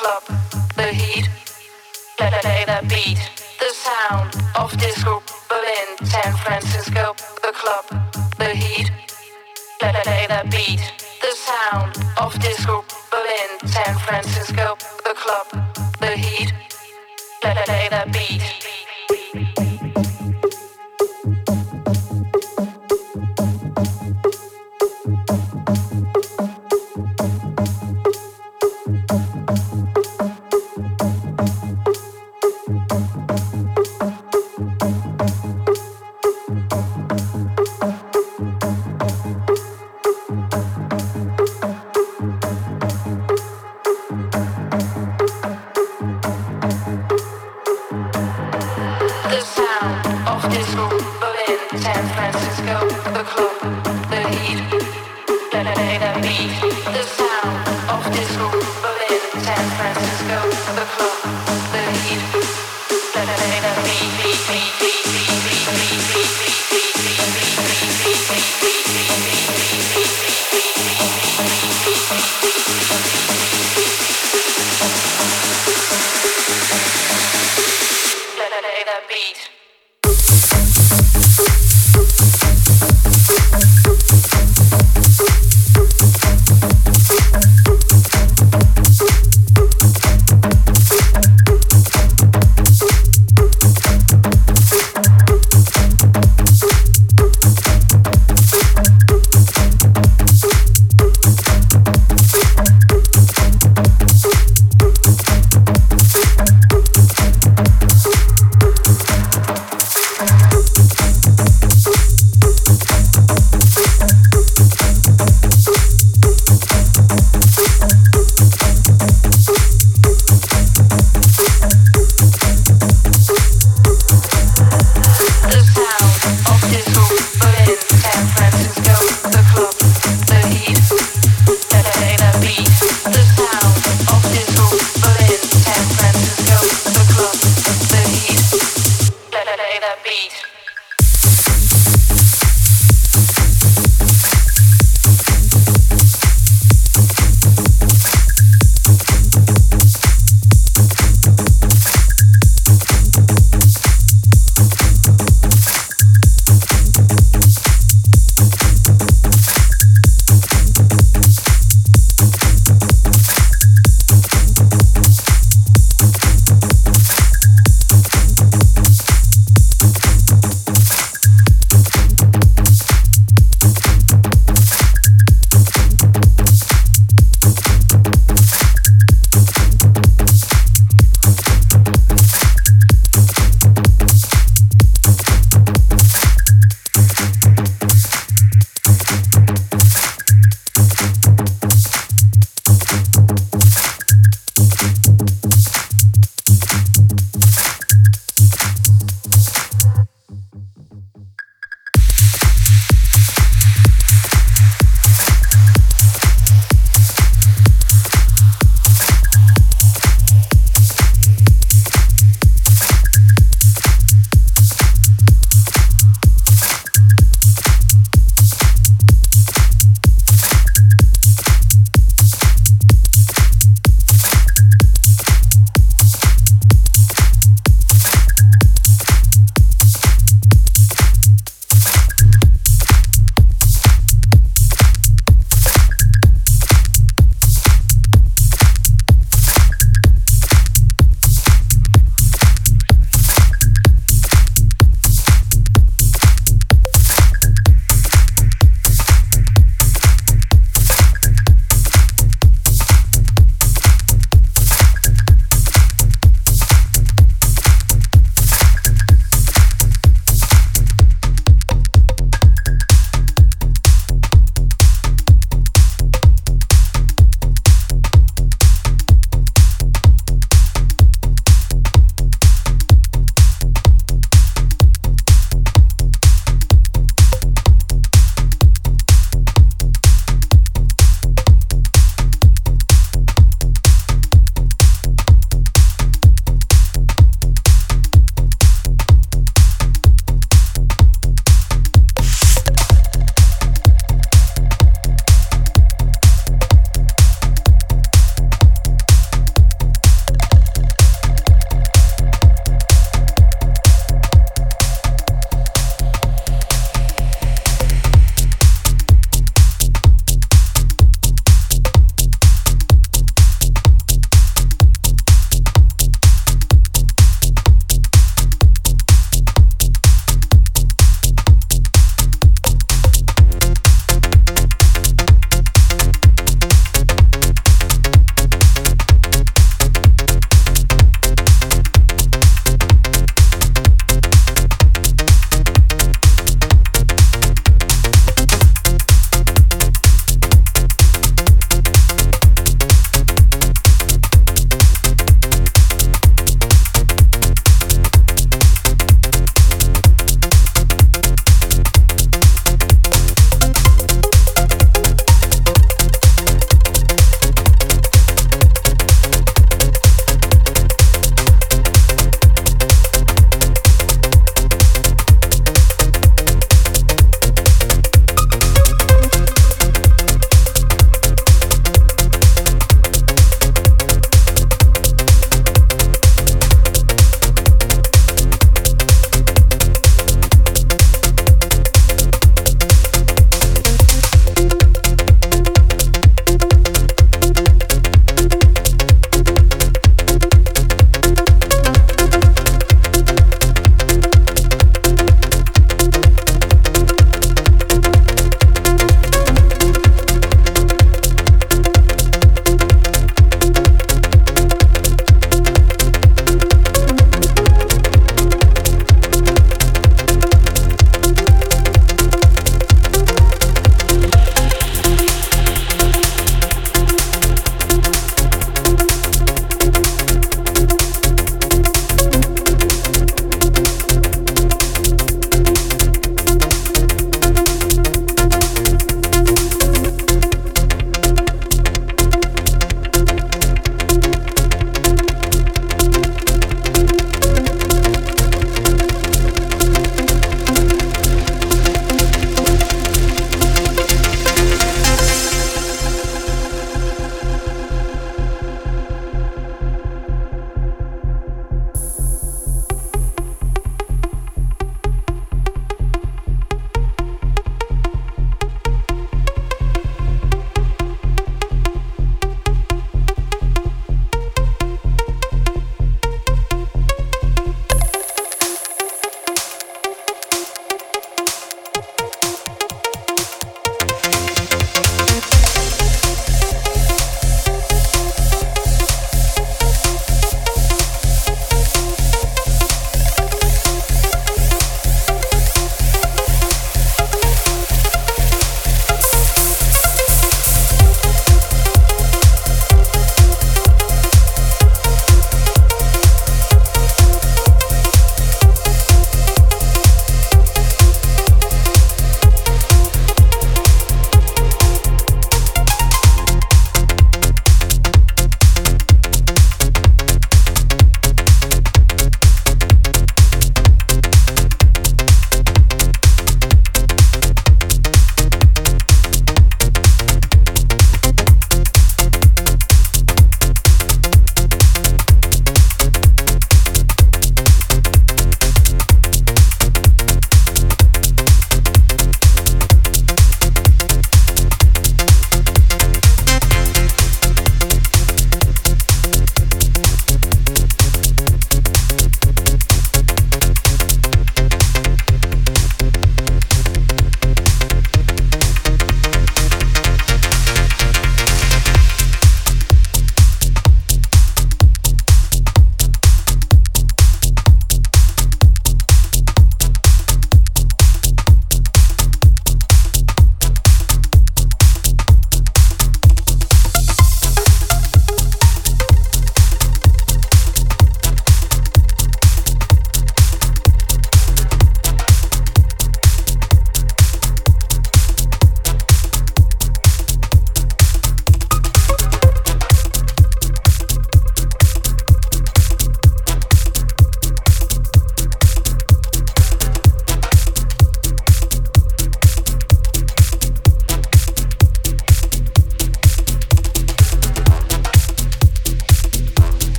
club, the heat, play that beat, the sound of disco, Berlin, San Francisco, the club, the heat, play that beat, the sound of disco, Berlin, San Francisco, the club, the heat, play that beat.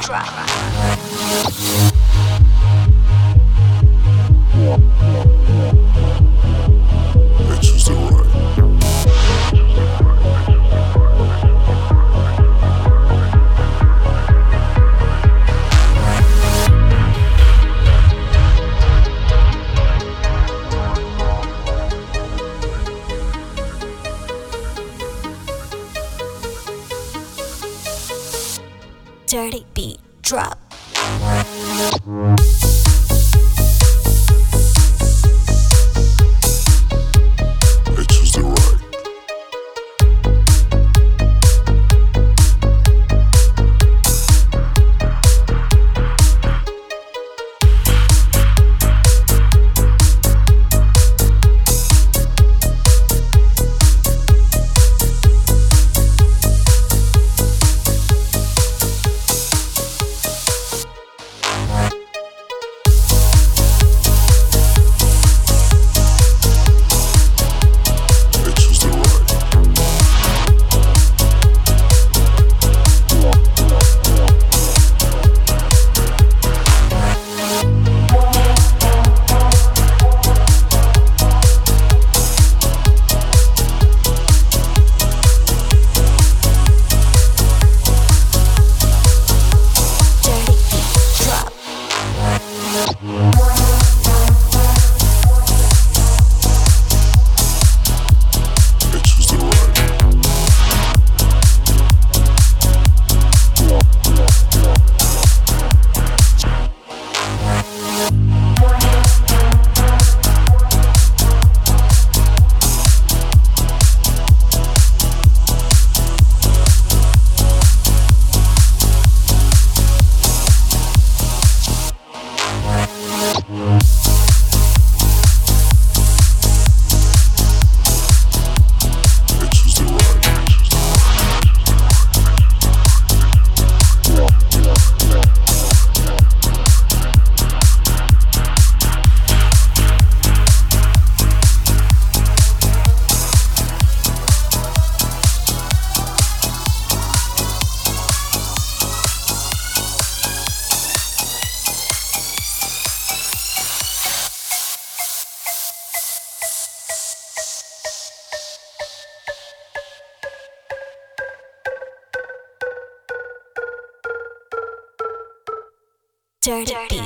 转 Dirty beat.